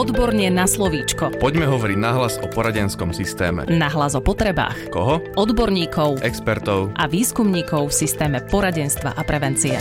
Odborne na slovíčko. Poďme hovoriť nahlas o poradenskom systéme. Nahlas o potrebách. Koho? Odborníkov Expertov. a výskumníkov v systéme poradenstva a prevencie.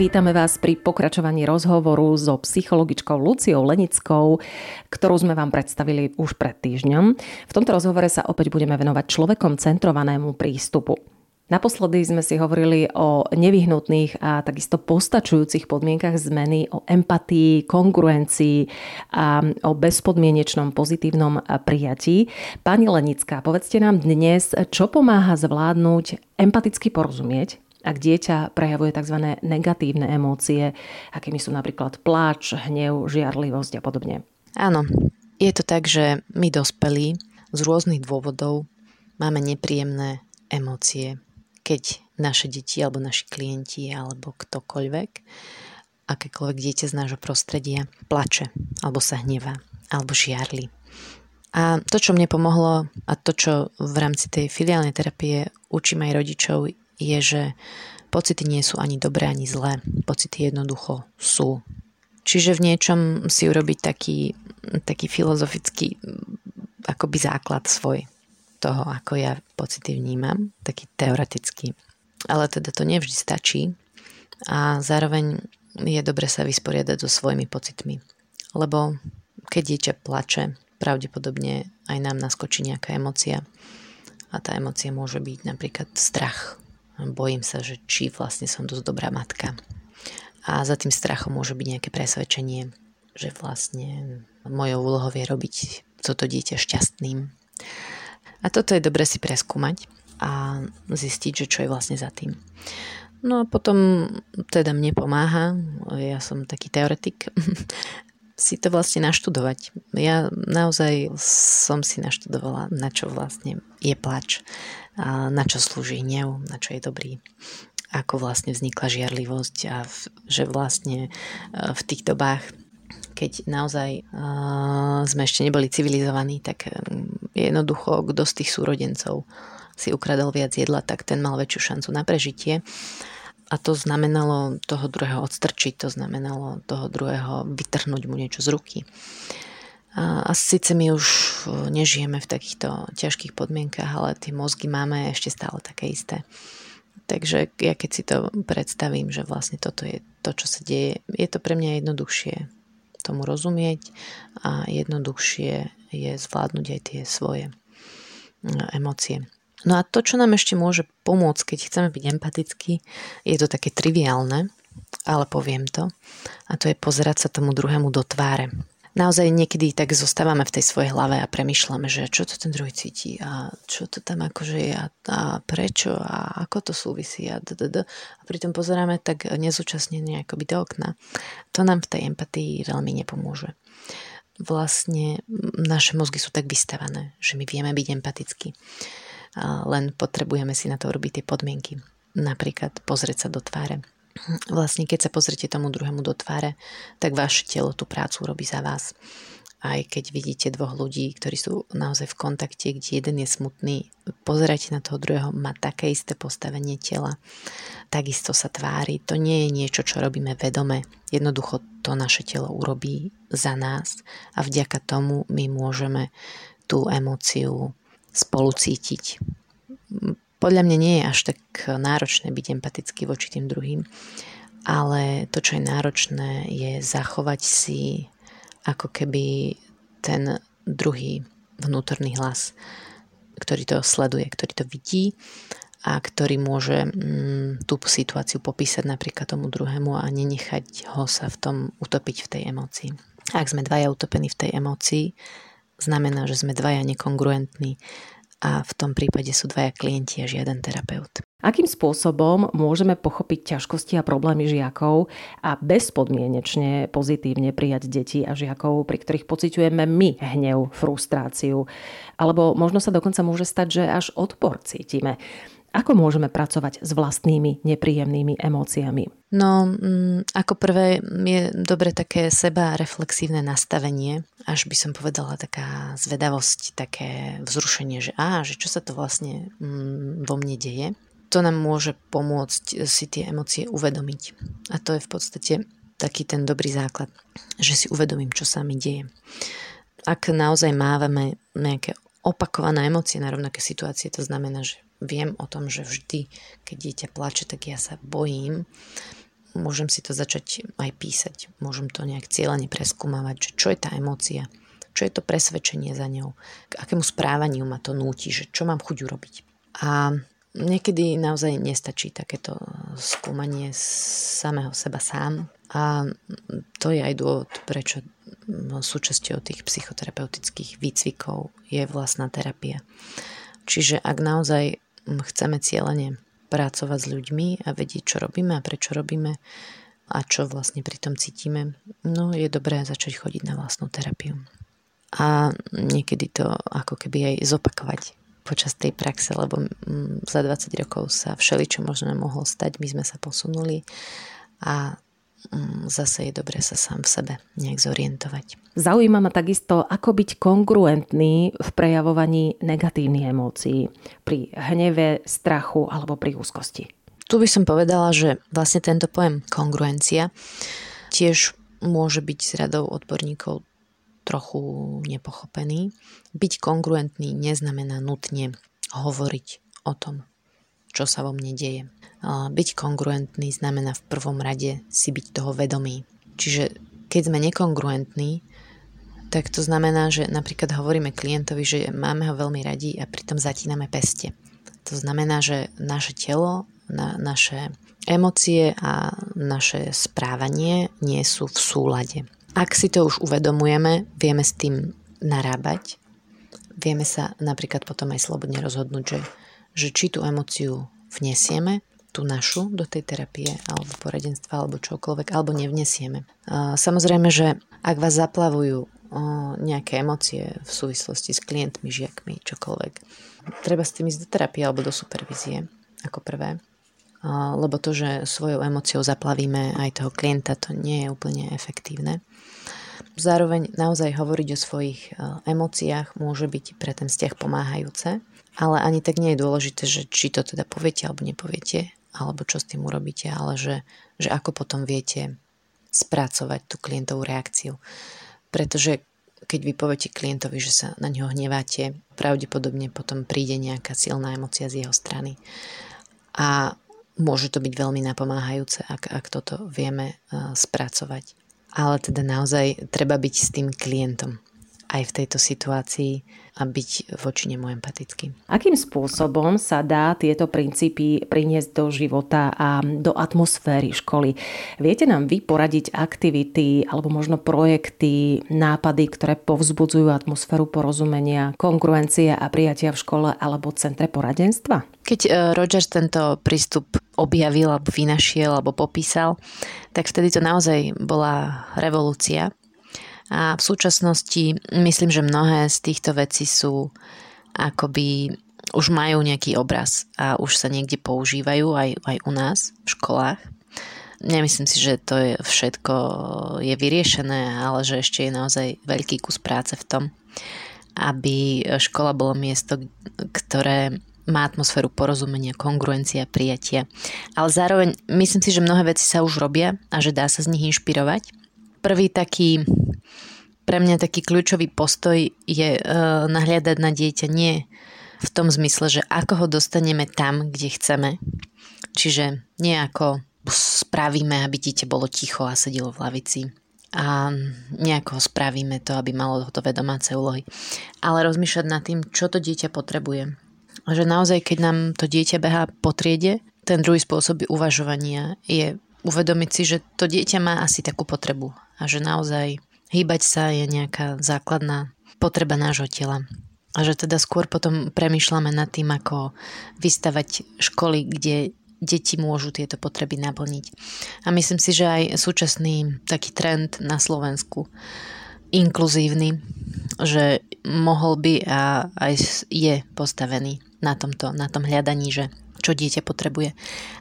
Vítame vás pri pokračovaní rozhovoru so psychologičkou Luciou Lenickou, ktorú sme vám predstavili už pred týždňom. V tomto rozhovore sa opäť budeme venovať človekom centrovanému prístupu. Naposledy sme si hovorili o nevyhnutných a takisto postačujúcich podmienkach zmeny, o empatii, kongruencii a o bezpodmienečnom pozitívnom prijatí. Pani Lenická, povedzte nám dnes, čo pomáha zvládnuť empaticky porozumieť, ak dieťa prejavuje tzv. negatívne emócie, akými sú napríklad pláč, hnev, žiarlivosť a podobne. Áno, je to tak, že my dospelí z rôznych dôvodov máme nepríjemné emócie keď naše deti alebo naši klienti alebo ktokoľvek, akékoľvek dieťa z nášho prostredia plače alebo sa hnevá alebo žiarli. A to, čo mne pomohlo a to, čo v rámci tej filiálnej terapie učím aj rodičov, je, že pocity nie sú ani dobré, ani zlé. Pocity jednoducho sú. Čiže v niečom si urobiť taký, taký filozofický akoby základ svoj toho, ako ja pocity vnímam, taký teoretický. Ale teda to nevždy stačí a zároveň je dobre sa vysporiadať so svojimi pocitmi. Lebo keď dieťa plače, pravdepodobne aj nám naskočí nejaká emocia a tá emocia môže byť napríklad strach. Bojím sa, že či vlastne som dosť dobrá matka. A za tým strachom môže byť nejaké presvedčenie, že vlastne mojou úlohou je robiť toto dieťa šťastným. A toto je dobre si preskúmať a zistiť, že čo je vlastne za tým. No a potom teda mne pomáha, ja som taký teoretik, si to vlastne naštudovať. Ja naozaj som si naštudovala, na čo vlastne je plač, na čo slúži hnev, na čo je dobrý ako vlastne vznikla žiarlivosť a v, že vlastne e, v tých dobách keď naozaj uh, sme ešte neboli civilizovaní, tak jednoducho kto z tých súrodencov si ukradol viac jedla, tak ten mal väčšiu šancu na prežitie. A to znamenalo toho druhého odstrčiť, to znamenalo toho druhého vytrhnúť mu niečo z ruky. A, a síce my už nežijeme v takýchto ťažkých podmienkach, ale tie mozgy máme ešte stále také isté. Takže ja keď si to predstavím, že vlastne toto je to, čo sa deje, je to pre mňa jednoduchšie tomu rozumieť a jednoduchšie je zvládnuť aj tie svoje mm, emócie. No a to, čo nám ešte môže pomôcť, keď chceme byť empatickí, je to také triviálne, ale poviem to, a to je pozerať sa tomu druhému do tváre naozaj niekedy tak zostávame v tej svojej hlave a premyšľame, že čo to ten druhý cíti a čo to tam akože je a, a prečo a ako to súvisí a, d, d, d. a pritom pozeráme tak nezúčastnene akoby do okna. To nám v tej empatii veľmi nepomôže. Vlastne naše mozgy sú tak vystavané, že my vieme byť empatickí. Len potrebujeme si na to urobiť tie podmienky. Napríklad pozrieť sa do tváre vlastne keď sa pozrite tomu druhému do tváre, tak vaše telo tú prácu robí za vás. Aj keď vidíte dvoch ľudí, ktorí sú naozaj v kontakte, kde jeden je smutný, pozerajte na toho druhého, má také isté postavenie tela, takisto sa tvári. To nie je niečo, čo robíme vedome. Jednoducho to naše telo urobí za nás a vďaka tomu my môžeme tú emóciu spolu cítiť podľa mňa nie je až tak náročné byť empatický voči tým druhým, ale to, čo je náročné, je zachovať si ako keby ten druhý vnútorný hlas, ktorý to sleduje, ktorý to vidí a ktorý môže mm, tú situáciu popísať napríklad tomu druhému a nenechať ho sa v tom utopiť v tej emócii. Ak sme dvaja utopení v tej emócii, znamená, že sme dvaja nekongruentní, a v tom prípade sú dvaja klienti a žiaden terapeut. Akým spôsobom môžeme pochopiť ťažkosti a problémy žiakov a bezpodmienečne pozitívne prijať deti a žiakov, pri ktorých pociťujeme my hnev, frustráciu, alebo možno sa dokonca môže stať, že až odpor cítime. Ako môžeme pracovať s vlastnými nepríjemnými emóciami? No, mm, ako prvé je dobre také seba reflexívne nastavenie, až by som povedala taká zvedavosť, také vzrušenie, že á, že čo sa to vlastne mm, vo mne deje. To nám môže pomôcť si tie emócie uvedomiť. A to je v podstate taký ten dobrý základ, že si uvedomím, čo sa mi deje. Ak naozaj mávame nejaké opakované emócie na rovnaké situácie, to znamená, že viem o tom, že vždy, keď dieťa plače, tak ja sa bojím, môžem si to začať aj písať. Môžem to nejak cieľene preskúmavať, že čo je tá emócia, čo je to presvedčenie za ňou, k akému správaniu ma to núti, že čo mám chuť urobiť. A niekedy naozaj nestačí takéto skúmanie samého seba sám. A to je aj dôvod, prečo súčasťou tých psychoterapeutických výcvikov je vlastná terapia. Čiže ak naozaj chceme cieľene pracovať s ľuďmi a vedieť, čo robíme a prečo robíme a čo vlastne pri tom cítime, no je dobré začať chodiť na vlastnú terapiu. A niekedy to ako keby aj zopakovať počas tej praxe, lebo za 20 rokov sa všeličo možno mohlo stať, my sme sa posunuli a Mm, zase je dobre sa sám v sebe nejak zorientovať. Zaujíma ma takisto, ako byť kongruentný v prejavovaní negatívnych emócií pri hneve, strachu alebo pri úzkosti. Tu by som povedala, že vlastne tento pojem kongruencia tiež môže byť s radou odborníkov trochu nepochopený. Byť kongruentný neznamená nutne hovoriť o tom, čo sa vo mne deje. Byť kongruentný znamená v prvom rade si byť toho vedomý. Čiže keď sme nekongruentní, tak to znamená, že napríklad hovoríme klientovi, že máme ho veľmi radi a pritom zatíname peste. To znamená, že naše telo, na, naše emócie a naše správanie nie sú v súlade. Ak si to už uvedomujeme, vieme s tým narábať, vieme sa napríklad potom aj slobodne rozhodnúť, že, že či tú emóciu vnesieme tú našu do tej terapie alebo poradenstva alebo čokoľvek, alebo nevnesieme. Samozrejme, že ak vás zaplavujú nejaké emócie v súvislosti s klientmi, žiakmi, čokoľvek, treba s tým ísť do terapie alebo do supervízie ako prvé. Lebo to, že svojou emóciou zaplavíme aj toho klienta, to nie je úplne efektívne. Zároveň naozaj hovoriť o svojich emóciách môže byť pre ten vzťah pomáhajúce, ale ani tak nie je dôležité, že či to teda poviete alebo nepoviete, alebo čo s tým urobíte, ale že, že ako potom viete spracovať tú klientovú reakciu. Pretože keď vy poviete klientovi, že sa na ňo hneváte, pravdepodobne potom príde nejaká silná emocia z jeho strany. A môže to byť veľmi napomáhajúce, ak, ak toto vieme uh, spracovať. Ale teda naozaj treba byť s tým klientom aj v tejto situácii a byť voči nemu empatický. Akým spôsobom sa dá tieto princípy priniesť do života a do atmosféry školy? Viete nám vy poradiť aktivity alebo možno projekty, nápady, ktoré povzbudzujú atmosféru porozumenia, konkurencie a prijatia v škole alebo centre poradenstva? Keď e, Rogers tento prístup objavil alebo vynašiel alebo popísal, tak vtedy to naozaj bola revolúcia a v súčasnosti myslím, že mnohé z týchto vecí sú akoby už majú nejaký obraz a už sa niekde používajú aj, aj u nás v školách. Nemyslím si, že to je všetko je vyriešené, ale že ešte je naozaj veľký kus práce v tom, aby škola bolo miesto, ktoré má atmosféru porozumenia, kongruencia, prijatia. Ale zároveň myslím si, že mnohé veci sa už robia a že dá sa z nich inšpirovať. Prvý taký pre mňa taký kľúčový postoj je uh, nahliadať na dieťa nie v tom zmysle, že ako ho dostaneme tam, kde chceme. Čiže nie ako spravíme, aby dieťa bolo ticho a sedelo v lavici a nejako spravíme to, aby malo hotové domáce úlohy. Ale rozmýšľať nad tým, čo to dieťa potrebuje. A že naozaj, keď nám to dieťa behá po triede, ten druhý spôsob uvažovania je uvedomiť si, že to dieťa má asi takú potrebu a že naozaj Hýbať sa je nejaká základná potreba nášho tela. A že teda skôr potom premyšľame nad tým, ako vystavať školy, kde deti môžu tieto potreby naplniť. A myslím si, že aj súčasný taký trend na Slovensku, inkluzívny, že mohol by a aj je postavený na, tomto, na tom hľadaní, že čo dieťa potrebuje,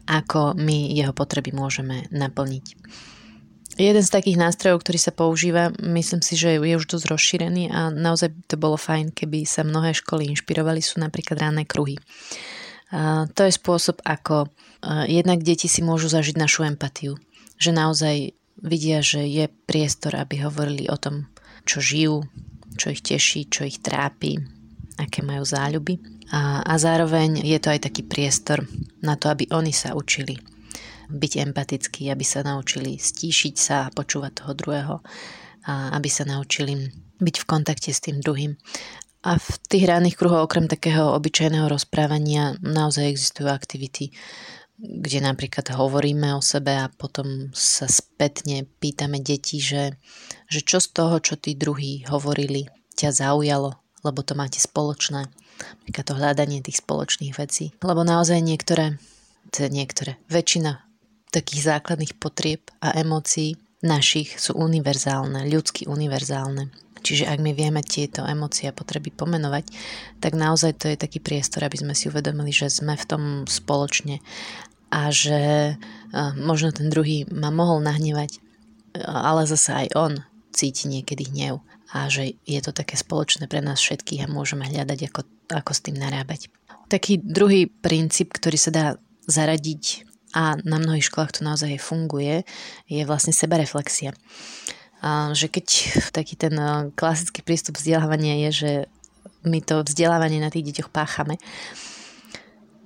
ako my jeho potreby môžeme naplniť. Jeden z takých nástrojov, ktorý sa používa, myslím si, že je už dosť rozšírený a naozaj to bolo fajn, keby sa mnohé školy inšpirovali, sú napríklad ranné kruhy. A to je spôsob, ako jednak deti si môžu zažiť našu empatiu. Že naozaj vidia, že je priestor, aby hovorili o tom, čo žijú, čo ich teší, čo ich trápi, aké majú záľuby. A, a zároveň je to aj taký priestor na to, aby oni sa učili byť empatickí, aby sa naučili stíšiť sa a počúvať toho druhého, a aby sa naučili byť v kontakte s tým druhým. A v tých ranných kruhoch okrem takého obyčajného rozprávania naozaj existujú aktivity, kde napríklad hovoríme o sebe a potom sa spätne pýtame deti, že, že čo z toho, čo tí druhí hovorili, ťa zaujalo, lebo to máte spoločné. Napríklad to hľadanie tých spoločných vecí. Lebo naozaj niektoré, niektoré, väčšina takých základných potrieb a emócií našich sú univerzálne, ľudsky univerzálne. Čiže ak my vieme tieto emócie a potreby pomenovať, tak naozaj to je taký priestor, aby sme si uvedomili, že sme v tom spoločne a že možno ten druhý ma mohol nahnevať, ale zase aj on cíti niekedy hnev a že je to také spoločné pre nás všetkých a môžeme hľadať, ako, ako s tým narábať. Taký druhý princíp, ktorý sa dá zaradiť a na mnohých školách to naozaj funguje, je vlastne sebareflexia. A že keď taký ten klasický prístup vzdelávania je, že my to vzdelávanie na tých deťoch páchame,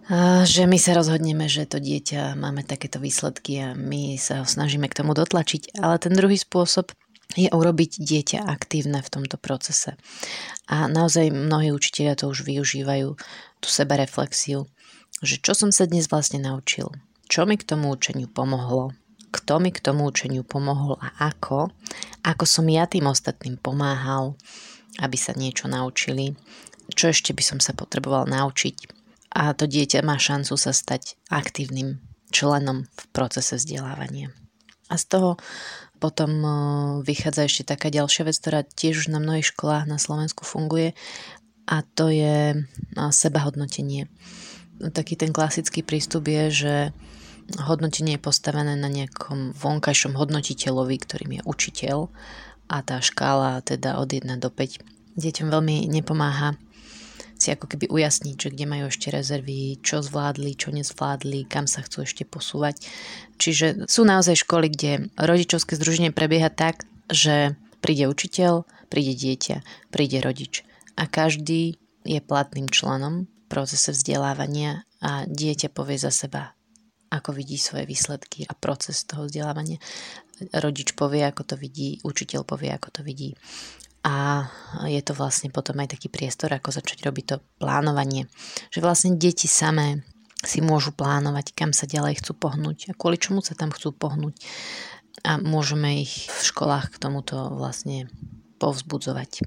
a že my sa rozhodneme, že to dieťa máme takéto výsledky a my sa ho snažíme k tomu dotlačiť, ale ten druhý spôsob je urobiť dieťa aktívne v tomto procese. A naozaj mnohí učiteľia to už využívajú, tú sebareflexiu, že čo som sa dnes vlastne naučil, čo mi k tomu učeniu pomohlo, kto mi k tomu učeniu pomohol a ako, ako som ja tým ostatným pomáhal, aby sa niečo naučili, čo ešte by som sa potreboval naučiť. A to dieťa má šancu sa stať aktívnym členom v procese vzdelávania. A z toho potom vychádza ešte taká ďalšia vec, ktorá tiež už na mnohých školách na Slovensku funguje a to je sebahodnotenie. Taký ten klasický prístup je, že hodnotenie je postavené na nejakom vonkajšom hodnotiteľovi, ktorým je učiteľ a tá škála teda od 1 do 5 deťom veľmi nepomáha si ako keby ujasniť, že kde majú ešte rezervy, čo zvládli, čo nezvládli, kam sa chcú ešte posúvať. Čiže sú naozaj školy, kde rodičovské združenie prebieha tak, že príde učiteľ, príde dieťa, príde rodič a každý je platným členom v procese vzdelávania a dieťa povie za seba, ako vidí svoje výsledky a proces toho vzdelávania. Rodič povie, ako to vidí, učiteľ povie, ako to vidí. A je to vlastne potom aj taký priestor, ako začať robiť to plánovanie. Že vlastne deti samé si môžu plánovať, kam sa ďalej chcú pohnúť a kvôli čomu sa tam chcú pohnúť. A môžeme ich v školách k tomuto vlastne povzbudzovať.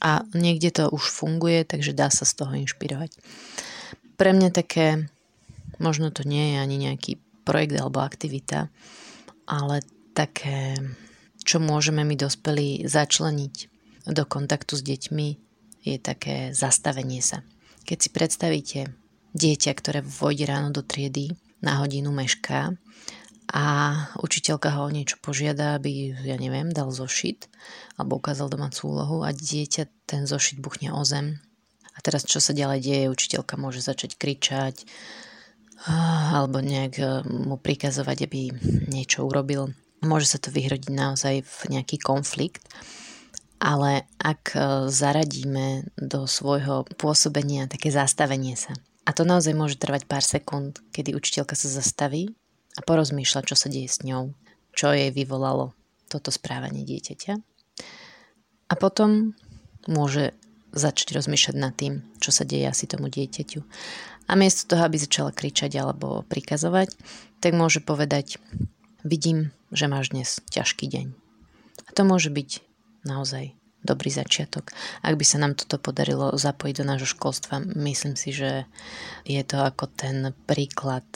A niekde to už funguje, takže dá sa z toho inšpirovať. Pre mňa také Možno to nie je ani nejaký projekt alebo aktivita, ale také, čo môžeme my dospelí začleniť do kontaktu s deťmi, je také zastavenie sa. Keď si predstavíte dieťa, ktoré vojde ráno do triedy, na hodinu mešká a učiteľka ho o niečo požiada, aby, ja neviem, dal zošit alebo ukázal domácu úlohu a dieťa ten zošit buchne o zem. A teraz čo sa ďalej deje? Učiteľka môže začať kričať, alebo nejak eh, mu prikazovať, aby niečo urobil. Môže sa to vyhrodiť naozaj v nejaký konflikt, ale ak eh, zaradíme do svojho pôsobenia také zastavenie sa, a to naozaj môže trvať pár sekúnd, kedy učiteľka sa zastaví a porozmýšľa, čo sa deje s ňou, čo jej vyvolalo toto správanie dieťaťa. A potom môže začať rozmýšľať nad tým, čo sa deje asi tomu dieťaťu. A miesto toho, aby začala kričať alebo prikazovať, tak môže povedať, vidím, že máš dnes ťažký deň. A to môže byť naozaj dobrý začiatok. Ak by sa nám toto podarilo zapojiť do nášho školstva, myslím si, že je to ako ten príklad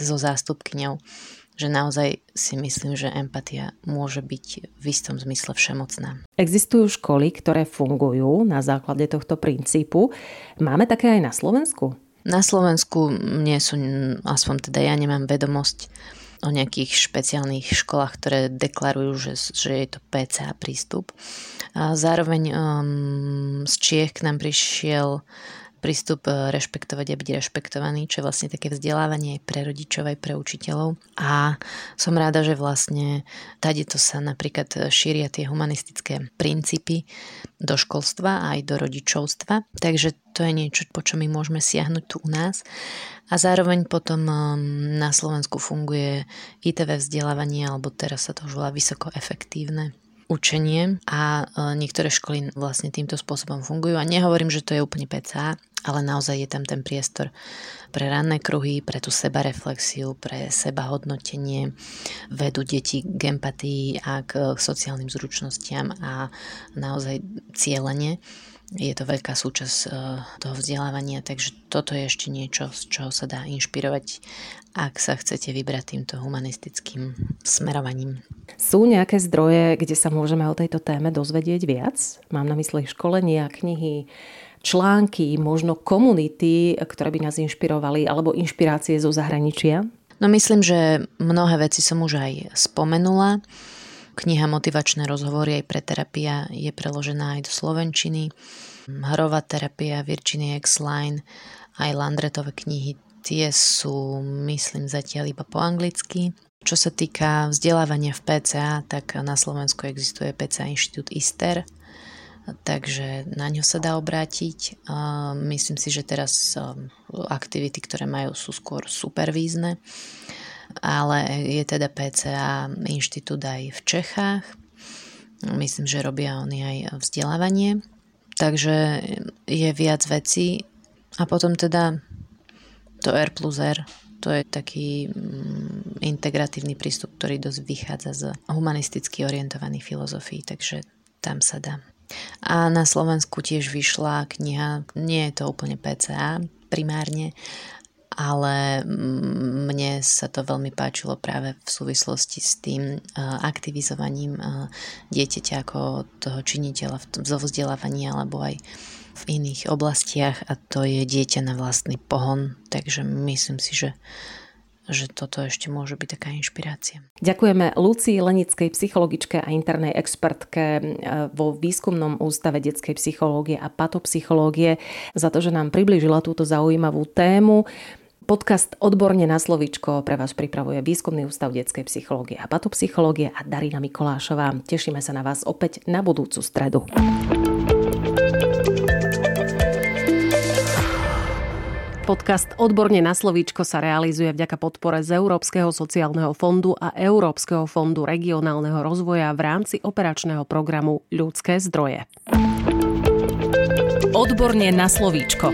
so zástupkyňou, že naozaj si myslím, že empatia môže byť v istom zmysle všemocná. Existujú školy, ktoré fungujú na základe tohto princípu. Máme také aj na Slovensku? Na Slovensku nie sú, aspoň teda ja nemám vedomosť o nejakých špeciálnych školách, ktoré deklarujú, že, že je to PCA prístup. A zároveň um, z Čiech k nám prišiel prístup e, rešpektovať a byť rešpektovaný, čo je vlastne také vzdelávanie aj pre rodičov, aj pre učiteľov. A som rada, že vlastne tady to sa napríklad šíria tie humanistické princípy do školstva aj do rodičovstva. Takže to je niečo, po čo my môžeme siahnuť tu u nás. A zároveň potom um, na Slovensku funguje ITV vzdelávanie, alebo teraz sa to už volá vysoko efektívne učenie a uh, niektoré školy vlastne týmto spôsobom fungujú. A nehovorím, že to je úplne PCA, ale naozaj je tam ten priestor pre ranné kruhy, pre tú sebareflexiu, pre sebahodnotenie, vedú deti k empatii a k sociálnym zručnostiam a naozaj cieľenie je to veľká súčasť eh, toho vzdelávania, takže toto je ešte niečo, z čoho sa dá inšpirovať, ak sa chcete vybrať týmto humanistickým smerovaním. Sú nejaké zdroje, kde sa môžeme o tejto téme dozvedieť viac? Mám na mysli školenia, knihy, články, možno komunity, ktoré by nás inšpirovali, alebo inšpirácie zo zahraničia? No myslím, že mnohé veci som už aj spomenula. Kniha Motivačné rozhovory aj pre terapia je preložená aj do slovenčiny. Hrová terapia Virginia X. Line aj Landretové knihy tie sú, myslím, zatiaľ iba po anglicky. Čo sa týka vzdelávania v PCA, tak na Slovensku existuje PCA Inštitút ISTER, takže na ňo sa dá obrátiť. Myslím si, že teraz aktivity, ktoré majú, sú skôr supervízne ale je teda PCA inštitút aj v Čechách. Myslím, že robia oni aj vzdelávanie. Takže je viac vecí. A potom teda to R plus R, to je taký mm, integratívny prístup, ktorý dosť vychádza z humanisticky orientovaných filozofií, takže tam sa dá. A na Slovensku tiež vyšla kniha, nie je to úplne PCA primárne, ale mne sa to veľmi páčilo práve v súvislosti s tým eh, aktivizovaním eh, dieťaťa ako toho činiteľa tom vzdelávaní alebo aj v iných oblastiach a to je dieťa na vlastný pohon, takže myslím si, že že toto ešte môže byť taká inšpirácia. Ďakujeme Lucii Lenickej, psychologičke a internej expertke eh, vo výskumnom ústave detskej psychológie a patopsychológie za to, že nám priblížila túto zaujímavú tému. Podcast Odborne na slovičko pre vás pripravuje Výskumný ústav detskej psychológie a patopsychológie a Darina Mikolášová. Tešíme sa na vás opäť na budúcu stredu. Podcast Odborne na slovíčko sa realizuje vďaka podpore z Európskeho sociálneho fondu a Európskeho fondu regionálneho rozvoja v rámci operačného programu Ľudské zdroje. Odborne na slovíčko.